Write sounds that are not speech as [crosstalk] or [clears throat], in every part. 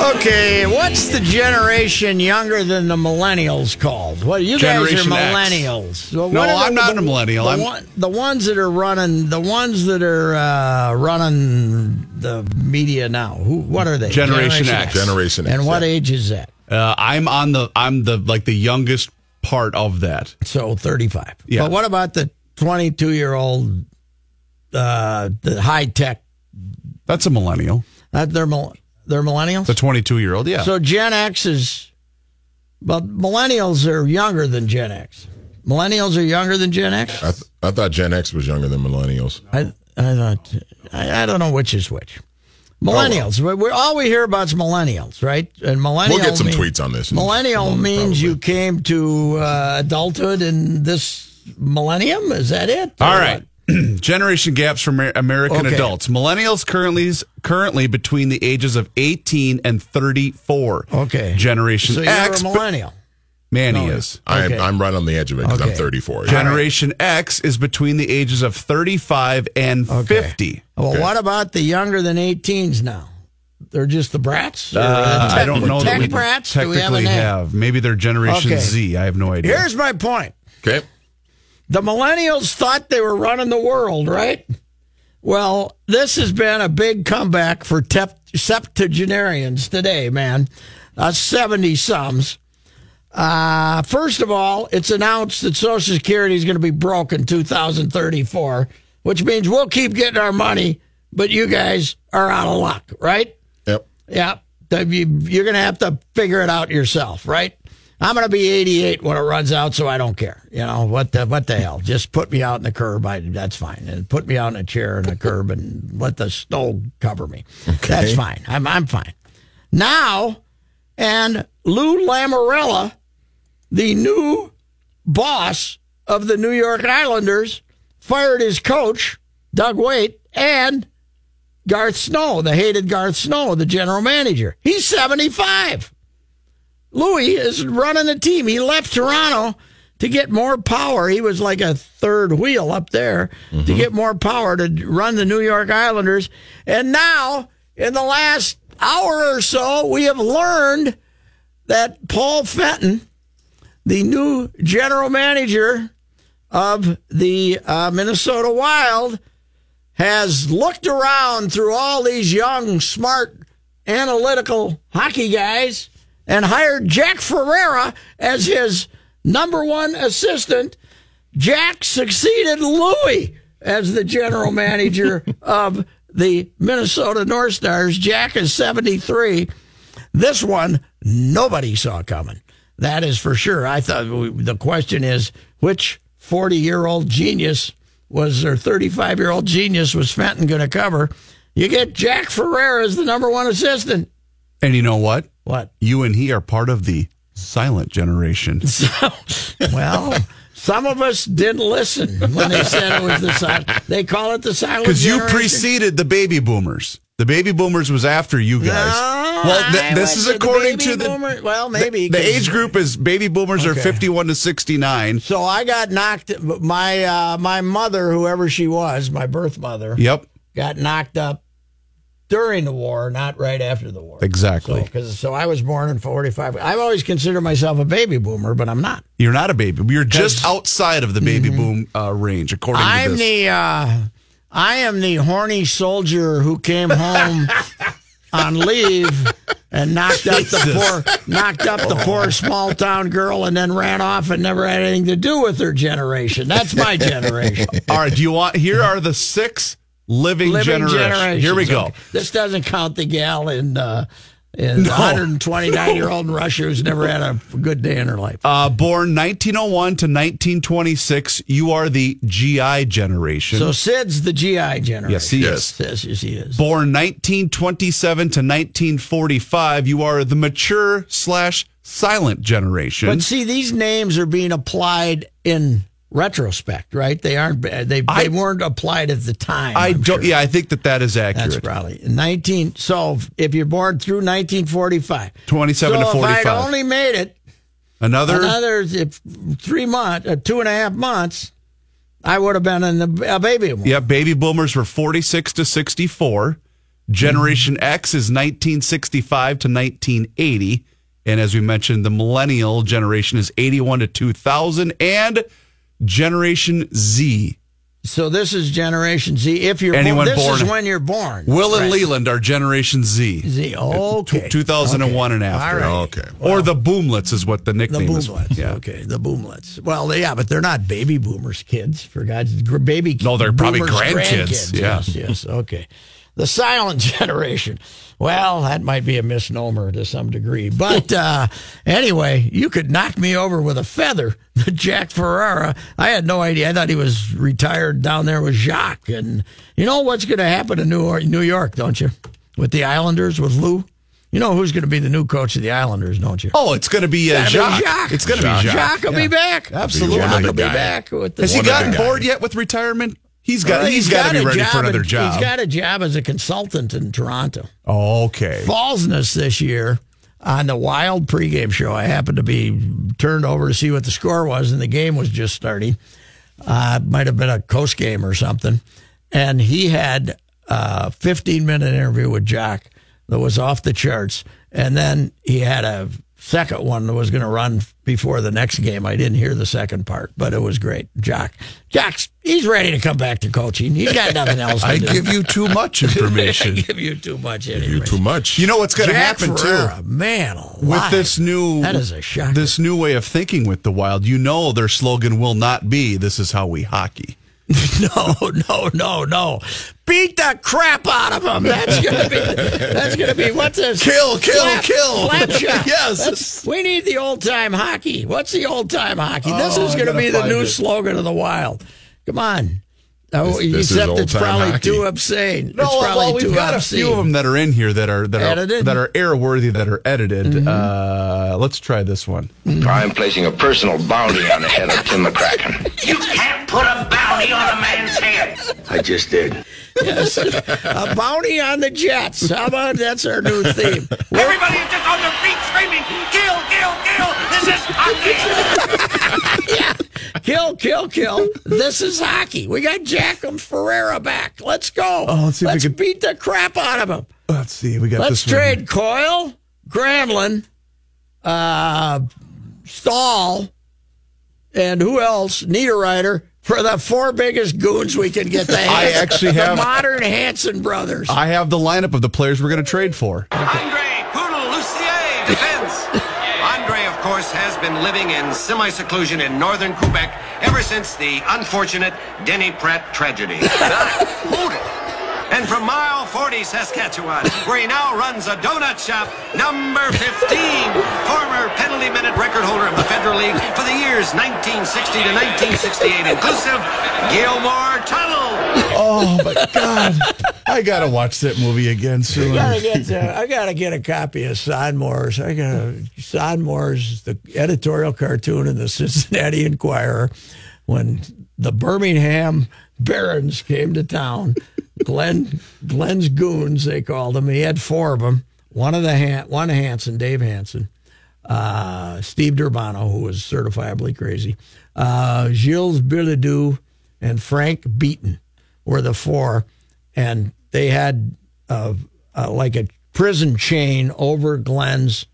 Okay, what's the generation younger than the millennials called? Well, you Generation guys are millennials. Well, No, what I'm not a millennial. The, I'm- one- the ones that are running, the ones that are uh, running the media now. Who? What are they? Generation X. Generation X, And what yeah. age is that? Uh, I'm on the I'm the like the youngest part of that. So thirty-five. Yeah. But what about the twenty-two-year-old, uh, the high tech? That's a millennial. That they're mil- they're millennials. The 22 year old. Yeah. So Gen X is, but millennials are younger than Gen X. Millennials are younger than Gen X. I, th- I thought Gen X was younger than millennials. I I thought I, I don't know which is which. Millennials. we we all we hear about is millennials, right? And millennial. We'll get some mean- tweets on this. Millennial means you came to uh, adulthood in this millennium. Is that it? All right. Or right. [clears throat] Generation gaps for American Okay. adults. Millennials currently currently between the ages of 18 and 34. Okay. Generation So you're X. a millennial. Man, No, he is. I'm, Okay. I'm right on the edge of it because I'm Okay. 34. Generation X is between the ages of 35 and Okay. 50. Well, Okay. what about the younger than 18s now? They're just the brats. Uh, the I don't know that Tech we brats. Do we have a name? have. Maybe they're Generation Okay. Z. I have no idea. Here's my point. Okay. The millennials thought they were running the world, right? Well, this has been a big comeback for tep- septuagenarians today, man. Uh, 70 sums. Uh, first of all, it's announced that Social Security is going to be broke in 2034, which means we'll keep getting our money, but you guys are out of luck, right? Yep. You- you're going to have to figure it out yourself, right? I'm going to be 88 when it runs out, so I don't care. You know what the what the hell? Just put me out in the curb. I, that's fine, and put me out in a chair in the curb, and let the snow cover me. That's fine. I'm I'm fine. Now, and Lou Lamoriello, the new boss of the New York Islanders, fired his coach Doug Weight and Garth Snow, the hated Garth Snow, the general manager. He's 75. Louis is running the team. He left Toronto to get more power. He was like a third wheel up there to get more power to run the New York Islanders. And now, in the last hour or so, we have learned that Paul Fenton, the new general manager of the uh, Minnesota Wild, has looked around through all these young, smart, analytical hockey guys and hired Jack Ferreira as his number one assistant. Jack succeeded Louis as the general manager [laughs] of the Minnesota North Stars. Jack is 73. This one, nobody saw coming. That is for sure. I thought the question is which 40 year old genius was or 35 year old genius was Fenton going to cover? You get Jack Ferreira as the number one assistant. And you know what? What? You and he are part of the silent generation. [laughs] Well, some of us didn't listen when they said it was the silent. They call it the silent generation. Because you preceded the baby boomers. The baby boomers was after you guys. No, well, th- this is to the according to the boomer- well, maybe, the, the age group is baby boomers are 51 to 69. So I got knocked. My uh, my mother, whoever she was, my birth mother, Yep, got knocked up during the war, not right after the war. exactly. So, so I was born in 45. I've always considered myself a baby boomer, but I'm not. You're not a baby. You're just outside of the baby boom uh, range, according I'm this. the uh, I am the horny soldier who came home [laughs] on leave and knocked up the poor knocked up the poor small town girl and then ran off and never had anything to do with her generation. That's my generation. All right. Do you want? Here are the six living, Living generations. generations. Here we go. Okay. This doesn't count the gal in uh, in 129 year old in Russia who's never had a good day in her life. Uh, born 1901 to 1926, you are the GI generation. So Sid's the GI generation. Yes, he Yes. Yes, yes, he is. born 1927 to 1945, you are the mature slash silent generation. But see, these names are being applied in retrospect, right? They aren't. They they I- weren't applied at the time. I I'm don't. sure. Yeah, I think that that is That's accurate. probably nineteen. So if you're born through 1945, 27 to so If 45. I'd only made it Another. another if three months, uh, two and a half months, I would have been in the, a baby. boom. Yeah, baby boomers were 46 to 64. Generation X is 1965 to 1980. And as we mentioned, the millennial generation is 81 to 2000. And Generation Z. So this is Generation Z. If you're Anyone born, this is when you're born. Will and Leland are Generation Z. Z. Okay. 2001 and after. All right. Okay. Or the Boomlets is what the The nickname is. boomlets. Yeah. Okay, the boomlets. Well, yeah, but they're not baby boomers, kids. For God's gr- baby. No, they're probably boomers, grandkids, yeah. Yes, yes. Okay. The silent [laughs] generation. Well, that might be a misnomer to some degree. But [laughs] uh, anyway, you could knock me over with a feather. [laughs] Jack Ferreira. I had no idea. I thought he was retired down there with Jacques. And you know what's going to happen in New York, New York, don't you? With the Islanders, with Lou? You know who's going to be the new coach of the Islanders, don't you? Oh, it's going to be uh, Jacques. Jacques. It's going to be Jacques. Jacques. Will be back. Absolutely. Jacques will be back with the Has he gotten bored yet with retirement? He's got. Well, he's got to be a ready job for another in- job. He's got a job as a consultant in Toronto. Oh, okay. Falness this year on the Wild pregame show. I happened to be turned over to see what the score was, and the game was just starting. Uh, it might have been a coast game or something. And he had a 15 minute interview with Jack that was off the charts. And then he had a second one that was going to run before the next game. I didn't hear the second part, but it was great. Jack, Jack's, he's ready to come back to coaching. He's got nothing else to I do. give you too much [laughs] information. I give you too much You too much. You know what's going to happen Ferreira, too man, alive. with this new that is a shocker. this new way of thinking with the Wild. You know, their slogan will not be "This is how we hockey." [laughs] no, no, no, no. Beat the crap out of him. That's gonna be. That's gonna be. What's this? Kill, kill, Slap- kill. slap shot. [laughs] Yes. That's- we need the old time hockey. What's the old time hockey? this Oh, is gonna gotta be the new it. slogan of the Wild. Come on. Oh, This- this except it's probably hockey. too obscene. No, it's probably well, we've too got obscene. a few of them that are in here that are that are Edited? Mm-hmm. that are airworthy that are edited. Uh, let's try this one. I'm placing a personal bounty on the head of Tim McCracken. [laughs] You can't put a bounty on a man's head. I just did. Yes. [laughs] a bounty on the Jets. How about that's our new theme? Everybody is just on their feet screaming, kill, kill, kill. This is hockey. [laughs] yeah. Kill, kill, kill. This is hockey. We got Jackum Ferreira back. Let's go. Oh, let's see if we can- beat the crap out of him. Let's see. We got Let's this one. trade Coyle, Granlund, uh, Staal, and who else? Niederreiter for the four biggest goons we can get. The I Hanson- actually the have- modern Hanson brothers. I have the lineup of the players we're going to trade for. Andre Poodle Lucier, defense. [laughs] Andre, of course, has been living in semi seclusion in northern Quebec ever since the unfortunate Denny Pratt tragedy. [laughs] Poodle. And from mile 40, Saskatchewan, where he now runs a donut shop, number 15, former penalty minute record holder of the Federal League for the years 1960 to 1968, inclusive, Gilmore Tunnel. Oh my god! I gotta watch that movie again soon. I gotta get to, I gotta get a copy of Sonmor's. I got Sonmor's the editorial cartoon in the Cincinnati Enquirer when the Birmingham Barons came to town. Glenn Glenn's goons they called him. He had four of them. One of the Han, one Hanson, Dave Hanson, uh, Steve Durbano, who was certifiably crazy, uh, Gilles Bilodeau, and Frank Beaton were the four, and they had uh, uh, like a prison chain over Glenn's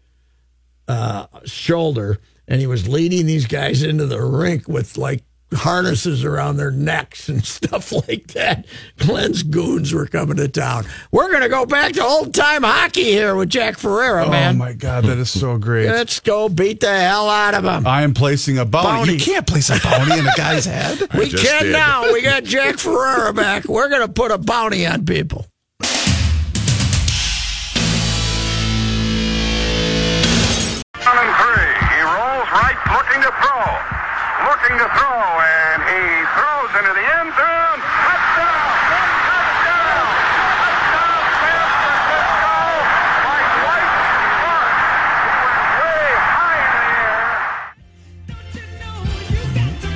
uh, shoulder, and he was leading these guys into the rink with like harnesses around their necks and [laughs] stuff like that. Glenn's goons were coming to town. We're going to go back to old time hockey here with Jack Ferreira, Oh man. Oh, my God, that is so great. Let's go beat the hell out of them. I am placing a bounty. Bounty. You can't place a bounty in a guy's [laughs] head. we can did. now. We got [laughs] Jack Ferreira back. We're going to put a bounty on people. On and three. He rolls right, looking to throw. Looking to throw, and he throws into the end zone.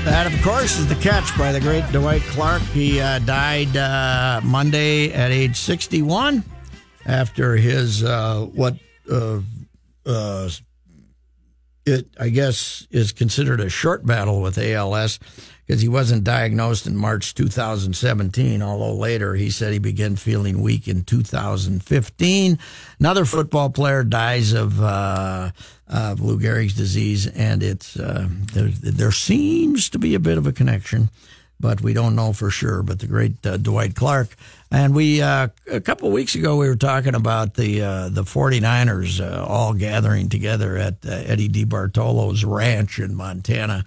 That, of course, is the catch by the great Dwight Clark. He uh, died uh, Monday at age 61 after his, uh, what uh, uh, it, I guess, is considered a short battle with ALS because he wasn't diagnosed in March 2017, although later he said he began feeling weak in 2015. Another football player dies of, uh, of Lou Gehrig's disease, and it's uh, there, there seems to be a bit of a connection, but we don't know for sure. But the great uh, Dwight Clark. And we uh, a couple of weeks ago we were talking about the uh, the 49ers uh, all gathering together at uh, Eddie DiBartolo's ranch in Montana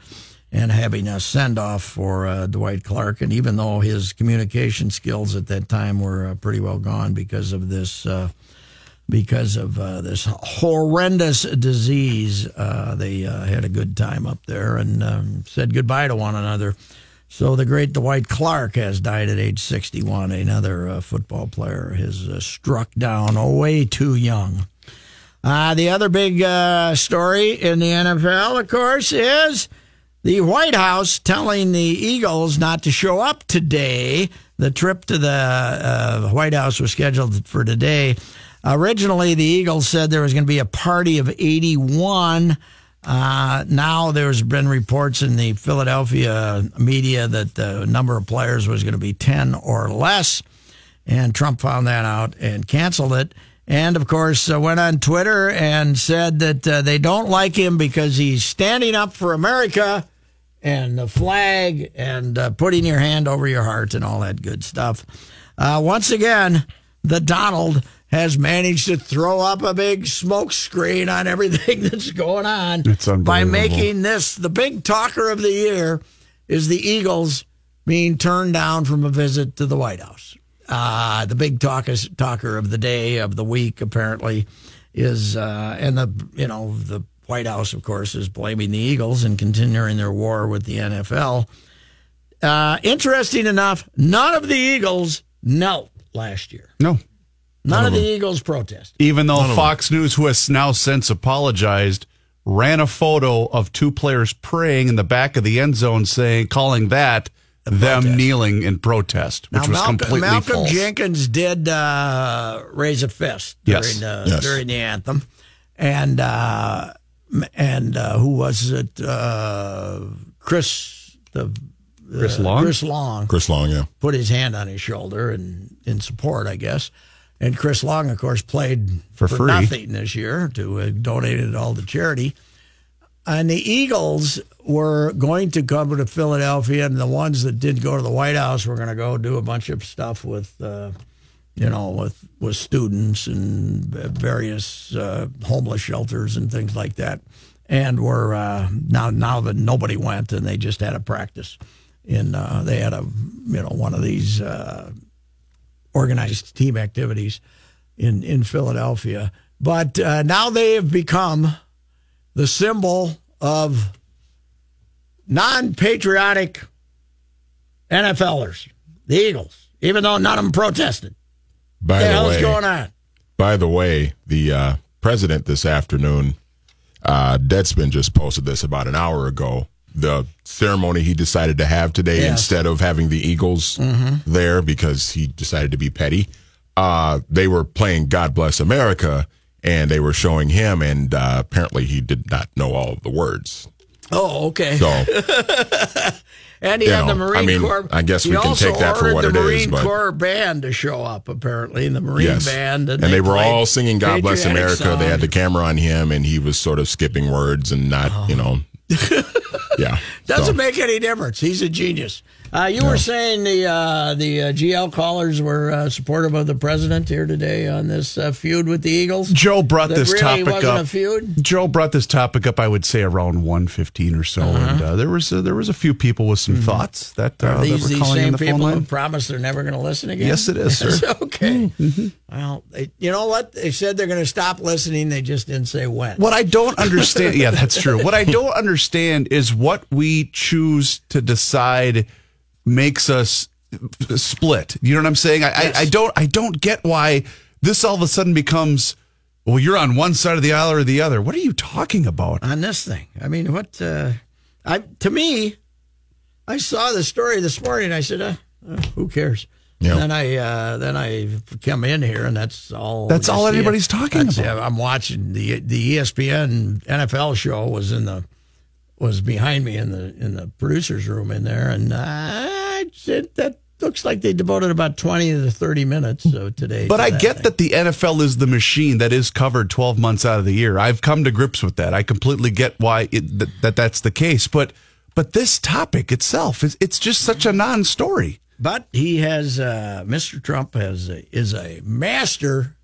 and having a send off for uh, Dwight Clark. And even though his communication skills at that time were uh, pretty well gone because of this. Because of this horrendous disease, they had a good time up there and um, said goodbye to one another. So the great Dwight Clark has died at age 61. Another uh, football player has uh, struck down oh, way too young. Uh, the other big uh, story in the NFL, of course, is the White House telling the Eagles not to show up today. The trip to the uh, White House was scheduled for today. Originally, the Eagles said there was going to be a party of 81. Uh, now there's been reports in the Philadelphia media that the number of players was going to be 10 or less. And Trump found that out and canceled it. And of course, uh, went on Twitter and said that uh, they don't like him because he's standing up for America and the flag and uh, putting your hand over your heart and all that good stuff. Uh, once again, the Donald has managed to throw up a big smoke screen on everything [laughs] that's going on by making this the big talker of the year is the Eagles being turned down from a visit to the White House. Uh, the big talk talker of the day of the week apparently is uh, and the you know the White House of course is blaming the Eagles and continuing their war with the NFL. Uh, interesting enough, none of the Eagles knelt last year. No. None of the Eagles protest. Even though Fox News, who has now since apologized, ran a photo of two players praying in the back of the end zone, saying, calling that them kneeling in protest, which Now, was Malcolm, completely Malcolm false. Jenkins did uh, raise a fist during, Yes. uh, Yes. during the anthem, and uh, and uh, who was it? Uh, Chris the Chris uh, Long? Chris Long Chris Long, yeah. put his hand on his shoulder and in support, I guess. And Chris Long, of course, played For free. nothing this year to uh, donate it all to charity. And the Eagles were going to come to Philadelphia, and the ones that did go to the White House were going to go do a bunch of stuff with, uh, you know, with with students and various uh, homeless shelters and things like that. And were uh, now now that nobody went, and they just had a practice. In uh, they had a you know one of these uh, organized team activities in in Philadelphia. But uh, now they have become the symbol of non-patriotic NFLers, the Eagles, even though none of them protested. By the the hell's way, going on? by the way, the uh, president this afternoon, uh, Deadspin just posted this about an hour ago. The ceremony he decided to have today, Yes. instead of having the Eagles there because he decided to be petty, uh, they were playing "God Bless America" and they were showing him, and uh, apparently he did not know all of the words. Oh, okay. So [laughs] and he had the Marine I mean, Corps. I guess we can take that for what the it is, Marine Corps band to show up. Apparently, the Marine yes, band, and, they, were all singing "God Bless America." They had the camera on him, and he was sort of skipping words and not, you know, [laughs] [laughs] yeah. Doesn't So- make any difference. He's a genius. Uh, you were saying the uh, the uh, GL callers were uh, supportive of the president here today on this uh, feud with the Eagles. Joe brought That this really topic wasn't up. a feud. Joe brought this topic up. I would say around one fifteen or so, and uh, there was uh, there was a few people with some thoughts that, uh, Mm-hmm. Are that these were in same the phone people who line. promise they're never going to listen again? Yes, it is, sir. Mm-hmm. [laughs] okay. Well, they, you know what? They said they're going to stop listening. They just didn't say when. What I don't understand, yeah, that's true. What I don't understand is what we choose to decide makes us split. You know what I'm saying? I, I, I don't, I don't get why this all of a sudden becomes. Well, you're on one side of the aisle or the other. What are you talking about? on this thing. I mean, what? Uh, I to me, I saw the story this morning. I said, uh, uh, "Who cares?" Yeah. And then I uh, then I come in here, and that's all. That's all anybody's talking That's- about. I'm watching the the ESPN NFL show was in the was behind me in the in the producers room in there, and I said that looks like they devoted about twenty to thirty minutes uh, today. But to I that get thing. that the NFL is the machine that is covered 12 months out of the year. I've come to grips with that. I completely get why it, that, that that's the case. But but this topic itself is it's just such a non-story. But he has, uh, Mr. Trump has a, is a master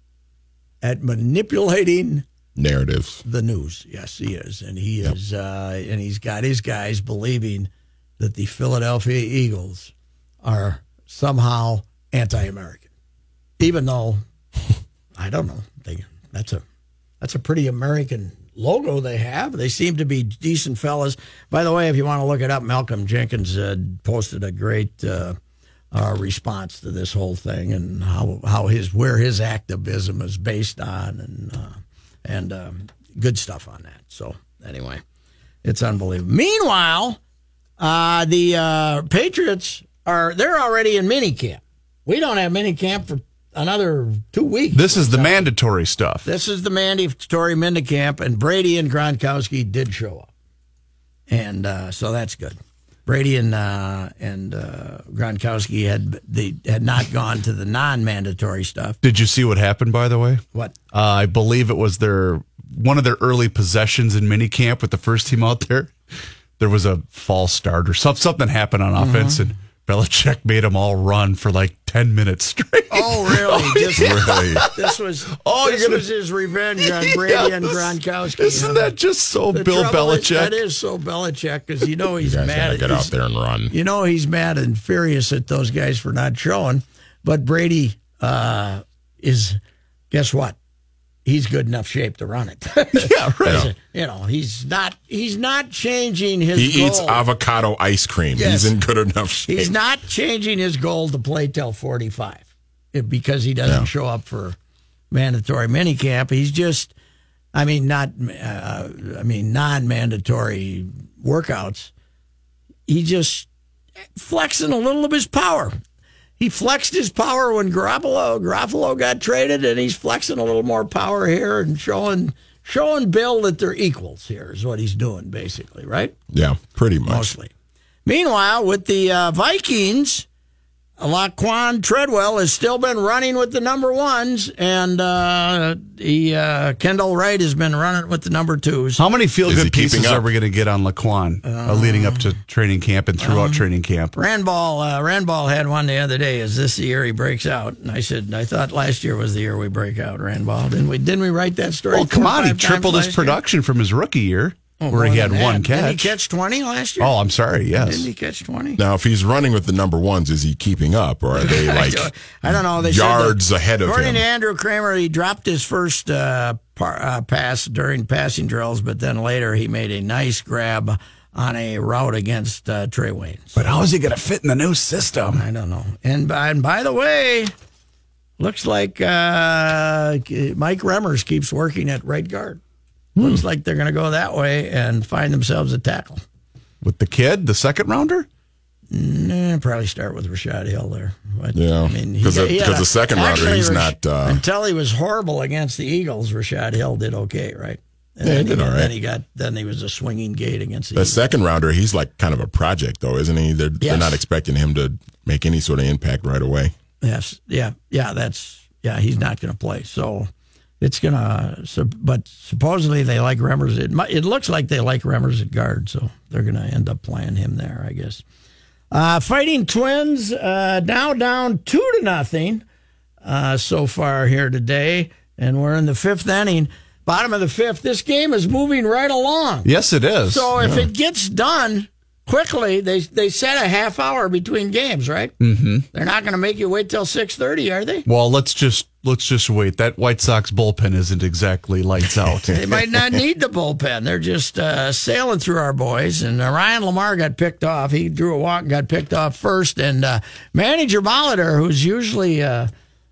at manipulating Narratives. the news. Yes, he is, and he is, uh, and he's got his guys believing that the Philadelphia Eagles are somehow anti-American, even though I don't know. They that's a that's a pretty American logo they have. They seem to be decent fellas. By the way, if you want to look it up, Malcolm Jenkins uh, posted a great uh, uh, response to this whole thing and how how his where his activism is based on and uh, and um, good stuff on that. So anyway, it's unbelievable. Meanwhile, uh, the uh, Patriots are they're already in minicamp. We don't have minicamp for another two weeks. This is the mandatory stuff. This is the mandatory minicamp, and Brady and Gronkowski did show up, and uh, so that's good. Brady and uh, and uh, Gronkowski had they had not gone to the non-mandatory stuff. Did you see what happened by the way? What? Uh, I believe it was their one of their early possessions in minicamp with the first team out there. There was a false start or some, something happened on offense, and Belichick made them all run for like ten minutes straight. Oh, really? [laughs] Just- Really? This was Oh, this gonna- was his revenge on [laughs] Brady and Gronkowski. Isn't that just so The Bill trouble is- Belichick? that is so Belichick because you know he's You mad. at- get out there and run. You know he's mad and furious at those guys for not showing. But Brady uh, is, guess what? He's good enough shape to run it. [laughs] [laughs] yeah, right. you know he's not. He's not changing his. He eats avocado ice cream. Yes. He's in good enough shape. He's not changing his goal to play till 45 eh, because he doesn't show up for mandatory minicamp. He's just, I mean, not, uh, I mean, non-mandatory workouts. He just flexing a little of his power. He flexed his power when Garoppolo, Garoppolo got traded, and he's flexing a little more power here and showing showing Bill that they're equals. Here is what he's doing, basically, right? yeah, pretty much. mostly. Meanwhile, with the uh, Vikings, Laquan Treadwell has still been running with the number ones, and uh, the uh, Kendall Wright has been running with the number twos. How many feel good keeping pieces are we going to get on Laquan uh, leading up to training camp and throughout training camp? Randball, uh, Randball had one the other day. Is this the year he breaks out? And I said, I thought last year was the year we break out. Randball, didn't we? Didn't we write that story? Well, come on, he tripled his last year? production from his rookie year, Oh, where he had one catch. Didn't he catch. catch twenty last year? Oh, I'm sorry. Yes. Didn't he catch twenty? Now, if he's running with the number ones, is he keeping up, or are [laughs] they like I don't know. They said that- yards ahead of According him? According to Andrew Krammer, he dropped his first uh, par, uh, pass during passing drills, but then later he made a nice grab on a route against uh, Trae Waynes. But how is he going to fit in the new system? I don't know. And by, and by the way, looks like uh, Mike Remmers keeps working at right guard. Hmm. Looks like they're going to go that way and find themselves a tackle. With the kid, the second rounder? Eh, probably start with Rashad Hill there. But, Yeah, he 'cause got- the- he had 'cause a- the second rounder, he's Rash- not, uh, until he was horrible against the Eagles. Rashad Hill did okay, right? And Yeah, he then did got- all right. Then he got then he was a swinging gate against the The second rounder, he's like kind of a project, though, isn't he? They're, they're not expecting him to make any sort of impact right away. Yes, yeah, yeah. That's yeah. He's not going to play. So it's gonna. So, but supposedly they like Remmers. It it looks like they like Remmers at guard, so they're gonna end up playing him there, I guess. Uh, fighting Twins uh, now down two to nothing uh, so far here today, and we're in the fifth inning, bottom of the fifth. This game is moving right along. Yes, it is. So if it gets done quickly, they they set a half hour between games, right? Mm-hmm. They're not going to make you wait till six thirty, are they? well, let's just let's just wait. That White Sox bullpen isn't exactly lights out. [laughs] They might not need the bullpen. They're just uh, sailing through our boys. And uh, Ryan LaMarre got picked off. He drew a walk and got picked off first. And uh, manager Molitor, who's usually uh,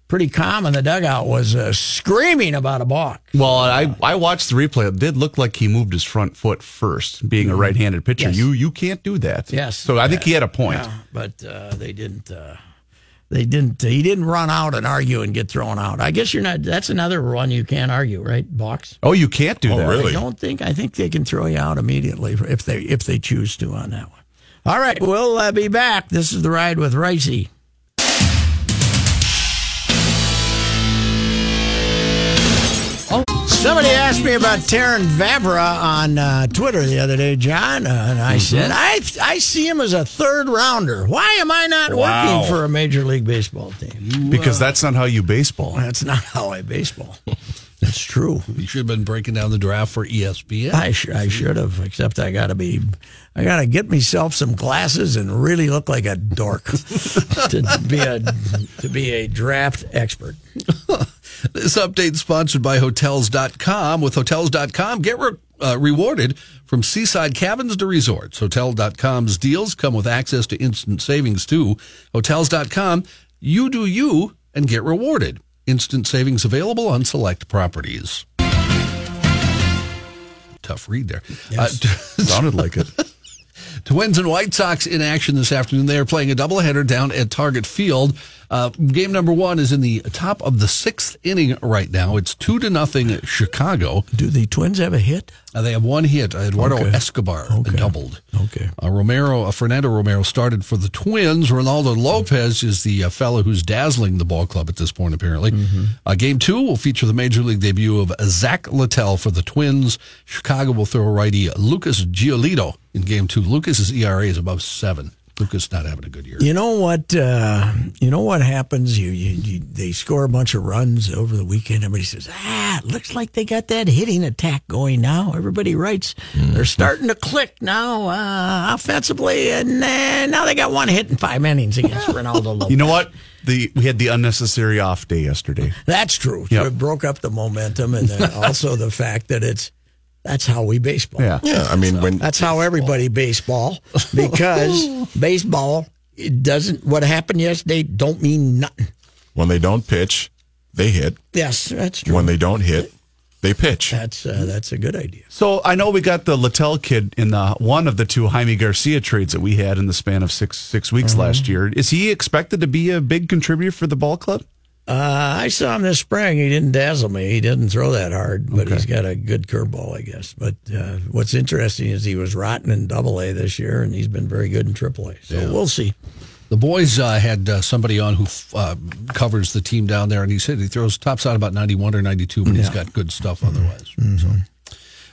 pretty calm in the dugout, was uh, screaming about a balk. Well, I I watched the replay. It did look like he moved his front foot first, being a right-handed pitcher. Yes. You you can't do that. Yes. So I think he had a point. Yeah, but uh, they didn't. Uh, they didn't. He didn't run out and argue and get thrown out. I guess you're not. That's another one you can't argue, right? Box. Oh, you can't do Oh, that. really? I don't think. I think they can throw you out immediately if they if they choose to on that one. All right, we'll uh, be back. This is the ride with Reusse. Somebody asked me about Terrin Vavra on uh, Twitter the other day, John, uh, and I said I I see him as a third rounder. Why am I not Wow. working for a Major League Baseball team? Because that's not how you baseball. That's not how I baseball. [laughs] That's true. You should have been breaking down the draft for ESPN. I, sh- I should have, except I got to be, I got to get myself some glasses and really look like a dork [laughs] to be a to be a draft expert. [laughs] This update is sponsored by Hotels.com. With Hotels.com, get re- uh, rewarded from seaside cabins to resorts. Hotel.com's deals come with access to instant savings too. Hotels.com, you do you and get rewarded. Instant savings available on select properties. Tough read there. Uh, [laughs] Sounded like it. Twins and White Sox in action this afternoon. They are playing a doubleheader down at Target Field. Uh, game number one is in the top of the sixth inning right now. It's two to nothing Chicago. Do the Twins have a hit? Uh, they have one hit. Eduardo Okay. Escobar Okay. doubled. Okay. Uh, Romero, uh, Fernando Romero started for the Twins. Reynaldo Lopez is the uh, fellow who's dazzling the ball club at this point, apparently. Mm-hmm. Uh, game two will feature the major league debut of Zach Littell for the Twins. Chicago will throw righty Lucas Giolito in game two. Lucas's ERA is above seven. Lucas not having a good year. You know what? Uh, you know what happens? You, you, you they score a bunch of runs over the weekend. Everybody says, "Ah, it looks like they got that hitting attack going now." Everybody writes, "They're starting to click now uh, offensively," and uh, now they got one hit in five innings against [laughs] Reynaldo Lopez. You know what? The we had the unnecessary off day yesterday. That's true. Yep. It broke up the momentum, and then [laughs] also the fact that it's that's how we baseball. Yeah. Yeah, I mean when That's how everybody baseball because [laughs] baseball it doesn't. What happened yesterday don't mean nothing. when they don't pitch, they hit. Yes, that's true. When they don't hit, they pitch. That's uh, that's a good idea. So I know we got the Littell kid in the one of the two Jaime Garcia trades that we had in the span of six six weeks last year. Is he expected to be a big contributor for the ball club? Uh, I saw him this spring. He didn't dazzle me. He didn't throw that hard, but he's got a good curveball, I guess. But uh, what's interesting is he was rotten in Double A this year, and he's been very good in Triple A. So we'll see. The boys uh, had uh, somebody on who uh, covers the team down there, and he said he throws tops out about 91 or 92, but he's got good stuff otherwise. So,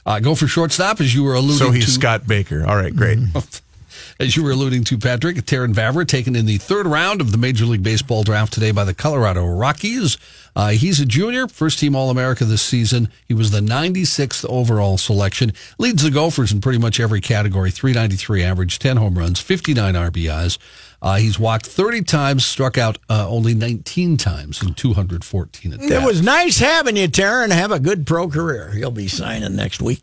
uh, go for shortstop, as you were alluding to So he's to. Scott Baker. All right, great. [laughs] As you were alluding to, Patrick, Terrin Vavra taken in the third round of the Major League Baseball draft today by the Colorado Rockies. Uh, he's a junior, first team All America this season. He was the 96th overall selection. Leads the Gophers in pretty much every category 393 average, 10 home runs, 59 RBIs. Uh, he's walked 30 times, struck out uh, only 19 times in 214 at bats. It was nice having you, Terrin. Have a good pro career. He'll be signing next week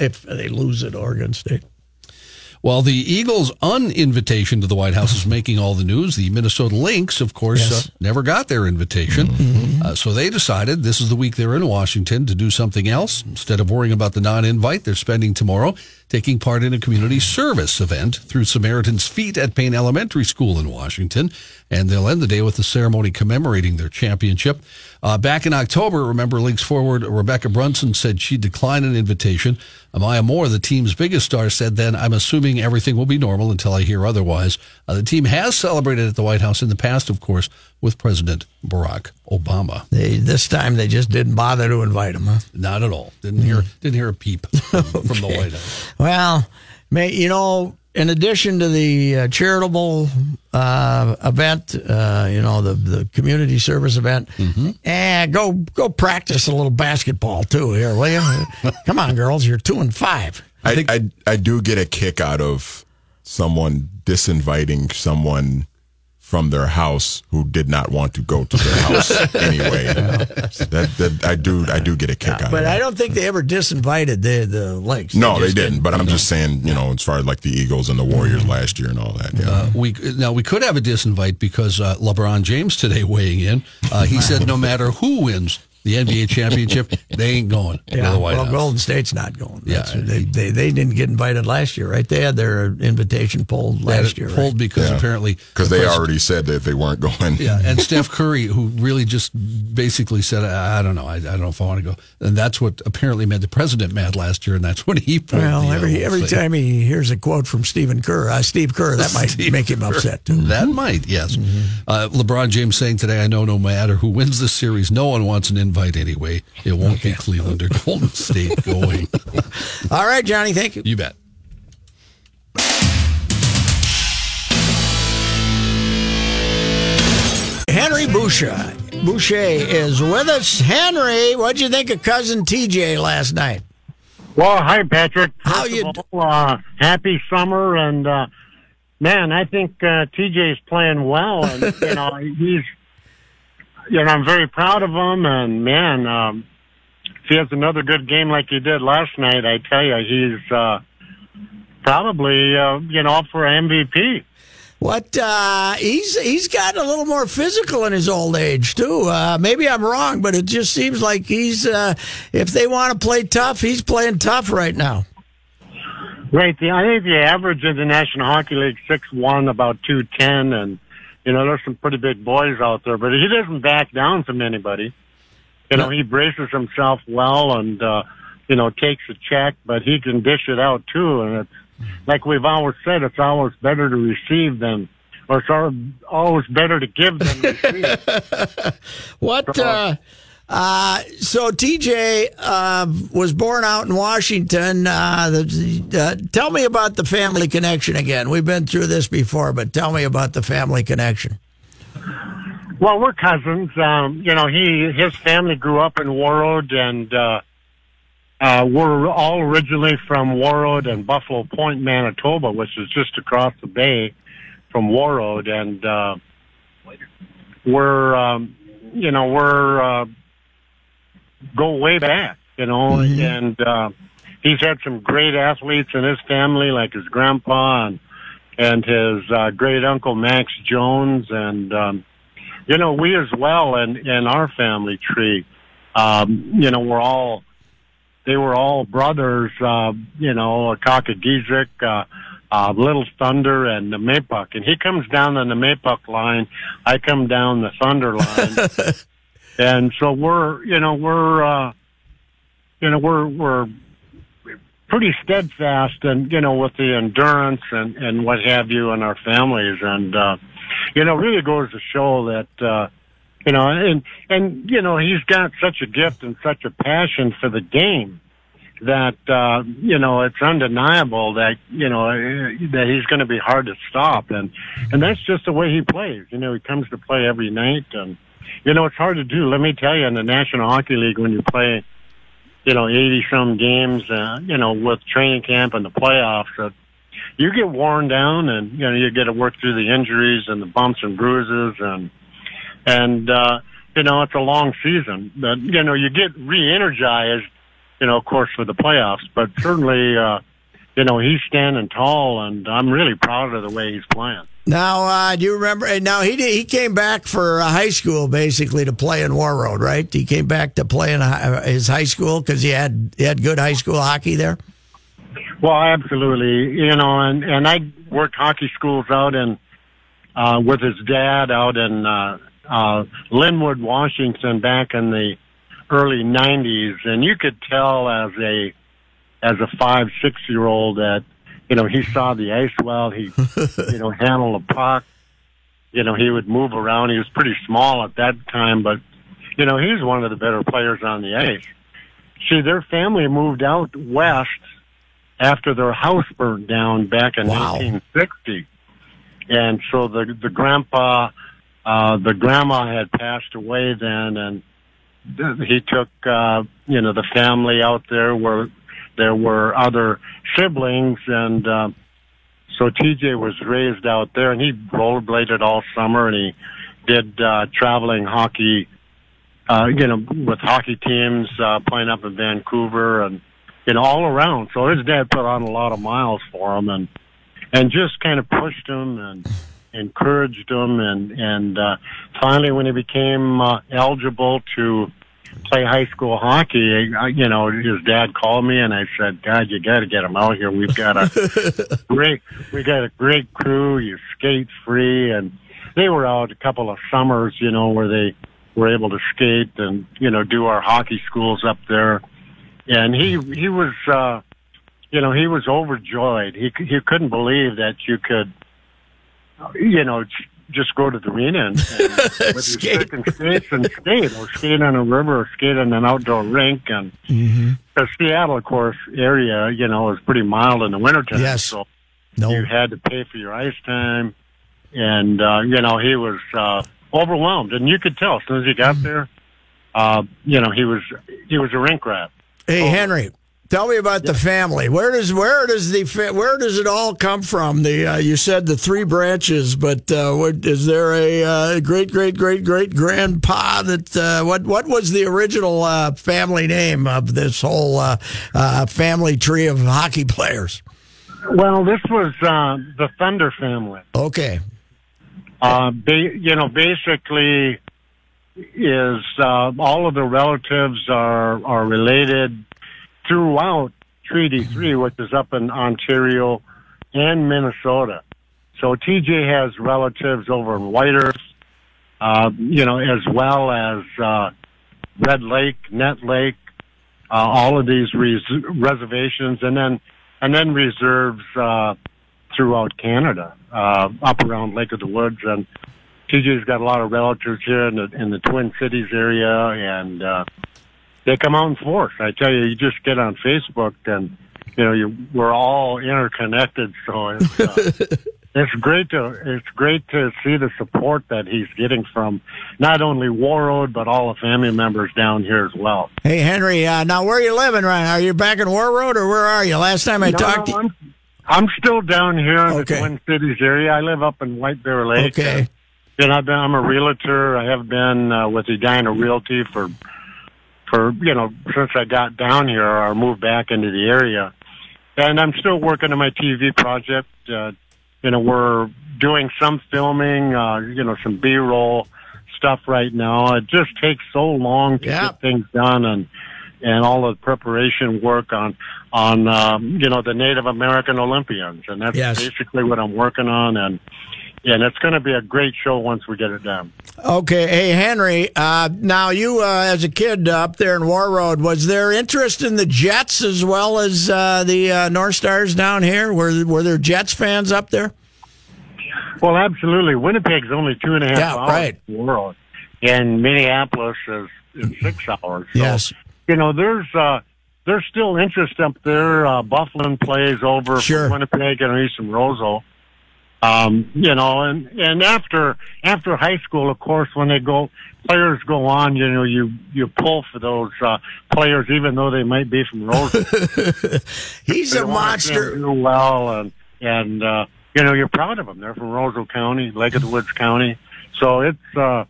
if they lose at Oregon State. Well, the Eagles' uninvitation to the White House is making all the news. The Minnesota Lynx, of course, Yes. uh, never got their invitation. Uh, so they decided this is the week they're in Washington to do something else. Instead of worrying about the non invite, they're spending tomorrow taking part in a community service event through Samaritan's Feet at Payne Elementary School in Washington. And they'll end the day with a ceremony commemorating their championship. Uh, back in October, remember Lynx forward Rebekkah Brunson said she declined an invitation. Amaya Moore, the team's biggest star, said then, I'm assuming everything will be normal until I hear otherwise. Uh, the team has celebrated at the White House in the past, of course, with President Barack Obama. They, this time they just didn't bother to invite him. Huh? Not at all. Didn't hear didn't hear a peep from, from the [laughs] White House. Well, may, you know, in addition to the uh, charitable uh, event, uh, you know, the the community service event, and go go practice a little basketball too here, will you? [laughs] Come on, girls, you're two and five. I, I, I do get a kick out of someone disinviting someone from their house who did not want to go to their house [laughs] anyway. That, that I do I do get a kick out of it. But of I don't think they ever disinvited the the Lakes. No, they just didn't. But I'm just saying, you know, as far as like the Eagles and the Warriors last year and all that. Yeah. Uh, we now we could have a disinvite because uh, LeBron James today weighing in. Uh, he said no matter who wins the NBA championship, they ain't going to Yeah, the White well, House. Golden State's not going. Yeah, they, they they didn't get invited last year, right? They had their invitation pulled They had last it year. pulled right? because Yeah. apparently Because the they pres- already said that they weren't going. Yeah, and [laughs] Steph Curry, who really just basically said, "I, I don't know, I, I don't know if I want to go," and that's what apparently made the president mad last year, and that's when he pulled. Well, the, uh, every whole every thing. time he hears a quote from Stephen Kerr, uh, Steve Kerr, that might Steve make him Kerr. upset too. That might, yes. Uh, LeBron James saying today, "I know no matter who wins this series, no one wants an invite anyway. It won't be [laughs] Cleveland or Golden State going." [laughs] All right, Johnny, thank you. you bet. Henry Boucha. Boucha is with us. Henry, what'd you think of cousin TJ last night? Well, hi, Patrick. How First you of all, uh, happy summer, and uh, man, I think uh, TJ's playing well, and you know [laughs] he's, you know, I'm very proud of him, and man, um, if he has another good game like he did last night, I tell you, he's uh, probably uh, you know up for MVP. What uh, he's he's gotten a little more physical in his old age too. Uh, maybe I'm wrong, but it just seems like he's uh, if they want to play tough, he's playing tough right now. Right. The, I think the average in the National Hockey League six one, about two ten, and you know there's some pretty big boys out there, but he doesn't back down from anybody. You know, he braces himself well and uh, you know takes a check, but he can dish it out too. And it's like we've always said, it's always better to receive than, or it's al- always better to give than [laughs] receive. What? Uh, uh, so TJ uh, was born out in Washington. Uh, the, uh, tell me about the family connection again. We've been through this before, but tell me about the family connection. Well, we're cousins. Um, you know, he his family grew up in Warroad, and uh, uh, we're all originally from Warroad and Buffalo Point, Manitoba, which is just across the bay from Warroad, and we're um, you know we're go way back, you know, and uh, he's had some great athletes in his family, like his grandpa and and his uh, great uncle Max Jones, and um, you know we as well, and in our family tree, um, you know we're all they were all brothers, uh, you know, Kakagizik, uh, uh, Little Thunder, and the Maypuck. And he comes down on the Maypuck line. I come down the Thunder [laughs] line. And so we're, you know, we're, uh, you know, we're, we're pretty steadfast and, you know, with the endurance and, and what have you in our families. And, uh, you know, really goes to show that, uh, you know, and and you know he's got such a gift and such a passion for the game that uh, you know it's undeniable that you know uh, that he's going to be hard to stop, and and that's just the way he plays. You know, he comes to play every night, and you know it's hard to do. Let me tell you, in the National Hockey League, when you play, you know, eighty some games, uh, you know, with training camp and the playoffs, uh, you get worn down, and you know you get to work through the injuries and the bumps and bruises and and uh, you know it's a long season. But you know you get re-energized, you know, of course for the playoffs. But certainly, uh, you know, he's standing tall, and I'm really proud of the way he's playing. Now, uh, do you remember? Now he did, he came back for uh, high school basically to play in Warroad, right? He came back to play in hi- his high school because he had he had good high school hockey there. Well, absolutely. You know, and and I worked hockey schools out in uh, with his dad out in uh, uh, Lynnwood, Washington, back in the early '90s, and you could tell as a as a five six year old that you know he saw the ice well. He [laughs] you know handled the puck. you know, he would move around. He was pretty small at that time, but you know, he's one of the better players on the ice. See, their family moved out west after their house burned down back in Wow. 1960, and so the the grandpa, uh, the grandma had passed away then, and he took uh, you know the family out there where there were other siblings, and uh, so TJ was raised out there, and he rollerbladed all summer, and he did uh, traveling hockey, uh, you know, with hockey teams uh, playing up in Vancouver and you know all around. So his dad put on a lot of miles for him, and and just kind of pushed him and encouraged him, and and uh, finally when he became uh, eligible to play high school hockey, I, you know, his dad called me and I said, "God, you got to get him out here. We've got a [laughs] great, we got a great crew. You skate free." And they were out a couple of summers, you know, where they were able to skate and you know do our hockey schools up there. And he he was, uh, you know, he was overjoyed. He he couldn't believe that you could, you know. Just go to the arena and, and [laughs] Skate. and skates and skate, or skate on a river, or skate on an outdoor rink, and Mm-hmm. the Seattle, of course, area, you know, is pretty mild in the wintertime. Yes. So No. you had to pay for your ice time. And, uh, you know, he was, uh, overwhelmed. And you could tell as soon as he got Mm-hmm. there, uh, you know, he was, he was a rink rat. Hey Henry, tell me about the family. Where does where does the where does it all come from? The uh, you said the three branches, but uh, what, is there a uh, great great great great grandpa that uh, what what was the original uh, family name of this whole uh, uh, family tree of hockey players? Well, this was, uh, the Thunder family. Okay, Uh, ba- you know, basically is, uh, all of the relatives are, are related throughout Treaty 3, which is up in Ontario and Minnesota. So TJ has relatives over in Whitehurst, uh, you know, as well as, uh, Red Lake, Nett Lake, uh, all of these res- reservations and then, and then reserves, uh, throughout Canada, uh, up around Lake of the Woods. And TJ's got a lot of relatives here in the, in the Twin Cities area and, uh, they come out in force. I tell you, you just get on Facebook and, you know, you, we're all interconnected. So it's, uh, [laughs] it's great to, it's great to see the support that he's getting from not only Warroad, but all the family members down here as well. hey Henry. Uh, now where are you living right now? Are you back in Warroad or where are you? Last time I No, talked to you. I'm, I'm still down here in Okay. the Twin Cities area. I live up in White Bear Lake. Okay. And I've been, I'm a realtor. I have been uh, with Edina Realty for, for, you know, since I got down here or moved back into the area. And I'm still working on my TV project. Uh, you know, we're doing some filming, uh, you know, some B-roll stuff right now. It just takes so long to Yeah. get things done and, and all the preparation work on, on, um, you know, the Native American Olympians. And that's Yes. basically what I'm working on. And, and it's going to be a great show once we get it done. Okay, hey Henry. Uh, now you, uh, as a kid up there in Warroad, was there interest in the Jets as well as uh, the uh, North Stars down here? Were were there Jets fans up there? Well, absolutely. Winnipeg's only two and a half Yeah, hours right. from the world, and Minneapolis is, is six hours. So, Yes. You know, there's uh, there's still interest up there. Uh, Buffalo plays over Sure. Winnipeg and Eastern Roseau. Um, you know, and and after after high school, of course, when they go players go on, you know, you you pull for those uh, players, even though they might be from Roseau. [laughs] He's They a wanna see 'em monster. Do well, and and uh, you know you're proud of them. They're from Roseau County, Lake of the Woods County, so it's uh,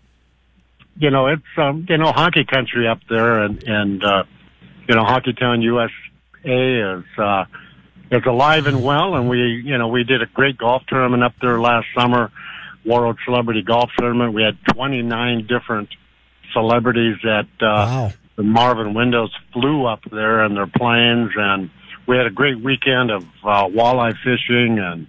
you know it's um, you know hockey country up there, and and uh, you know Hockey Town USA is uh, is alive and well, and we you know we did a great golf tournament up there last summer, World Celebrity Golf Tournament. We had 29 different celebrities that uh, Wow. the Marvin Windows flew up there in their planes, and we had a great weekend of uh, walleye fishing and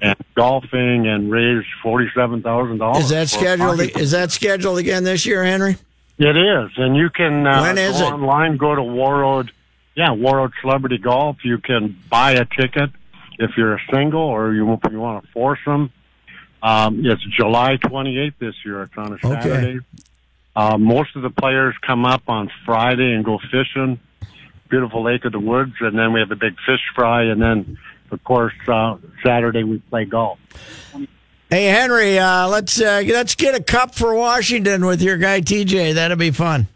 and golfing, and raised forty seven thousand dollars. Is that scheduled? Is that scheduled again this year, Henry? It is, and you can uh, When is go it? online, go to Warroad, yeah, Warroad Celebrity Golf. You can buy a ticket if you're a single or you, you want to force them. Um, it's July 28th this year. It's on a Saturday. Uh, most of the players come up on Friday and go fishing. Beautiful Lake of the Woods, and then we have a big fish fry, and then, of course, uh, Saturday we play golf. Hey Henry, uh, let's uh, let's get a cup for Washington with your guy TJ. That'll be fun.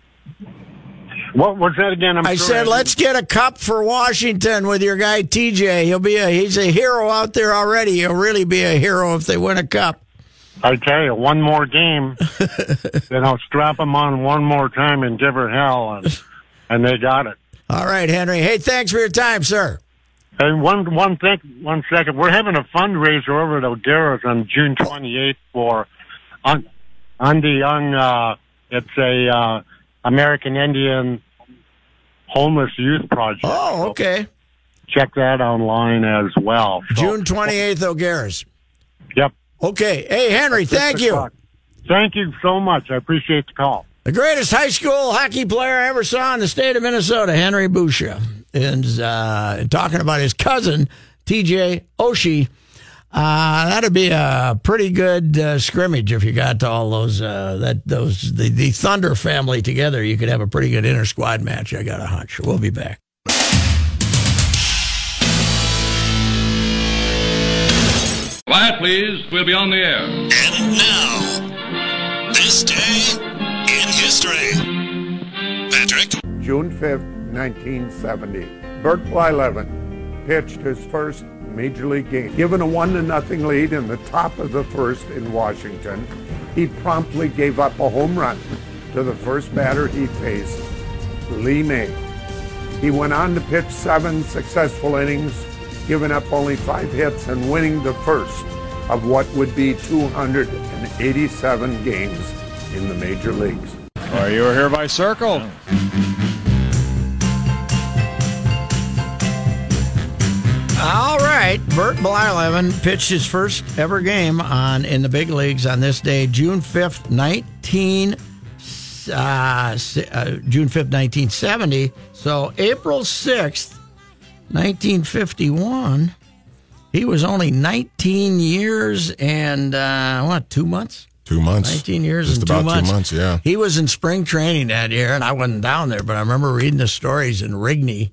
What was that again? I'm I sorry, said let's get a cup for Washington with your guy TJ. He'll be a he's a hero out there already. He'll really be a hero if they win a cup. I tell you, one more game, [laughs] then I'll strap him on one more time and give her hell, and and they got it. All right, Henry. Hey, thanks for your time, sir. And one one thing, one second, we're having a fundraiser over at O'Gara's on June 28th for on Ain Dah Yung. Uh, it's a uh, American Indian homeless youth project. Oh, okay. Check that online as well. So- June twenty eighth, O'Gara's. Yep. Okay. Hey, Henry. Thank you. Thank you so much. I appreciate the call. The greatest high school hockey player I ever saw in the state of Minnesota, Henry Boucha, is uh, talking about his cousin, TJ Oshie. Uh, that'd be a pretty good uh, scrimmage if you got to all those uh, that those the, the Thunder family together. You could have a pretty good inter squad match. I got a hunch. We'll be back. Quiet, please. We'll be on the air. And now, this day in history. Patrick? June 5th, 1970. Bert Blyleven pitched his first major league game. Given a one to nothing lead in the top of the first in Washington, he promptly gave up a home run to the first batter he faced, Lee Maye. He went on to pitch seven successful innings, giving up only five hits and winning the first of what would be 287 games in the major leagues. Are you here by right, Bert Blyleven pitched his first ever game on in the big leagues on this day, June fifth, nineteen. Uh, uh, June fifth, nineteen seventy. So April sixth, nineteen fifty-one. He was only nineteen years and uh, what two months? Two months. 19 years Just and about two months. two months, yeah. He was in spring training that year, and I wasn't down there, but I remember reading the stories, and Rigney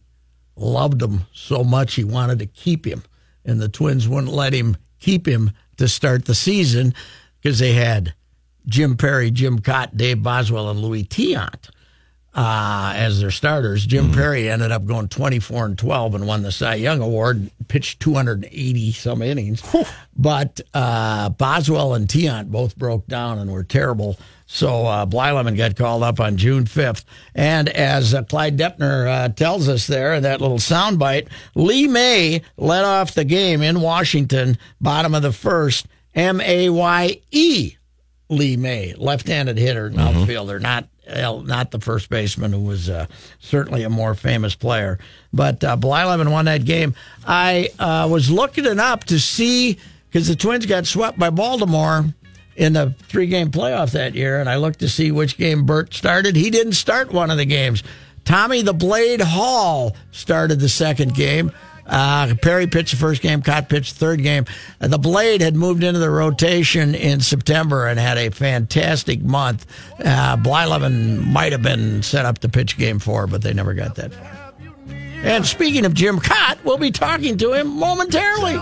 loved him so much he wanted to keep him, and the Twins wouldn't let him keep him to start the season because they had Jim Perry, Jim Kaat, Dave Boswell, and Luis Tiant uh, as their starters. Jim Perry ended up going 24 and 12 and won the Cy Young Award, pitched 280 some innings. But uh, Boswell and Tiant both broke down and were terrible. So uh, Blyleven got called up on June 5th. And as uh, Clyde Doepner uh, tells us there in that little soundbite, Lee Maye led off the game in Washington, bottom of the first, M A Y E. Lee Maye, left-handed hitter, and outfielder, not uh, not the first baseman who was uh, certainly a more famous player. But uh, Blyleven won that game. I uh, was looking it up to see because the Twins got swept by Baltimore in the three-game playoff that year, and I looked to see which game Bert started. He didn't start one of the games. Tommy the Blade Hall started the second game. Uh, Perry pitched the first game, Kaat pitched the third game. Uh, the Blade had moved into the rotation in September and had a fantastic month. Uh, Blyleven might have been set up to pitch game four, but they never got that. And speaking of Jim Kaat, we'll be talking to him momentarily.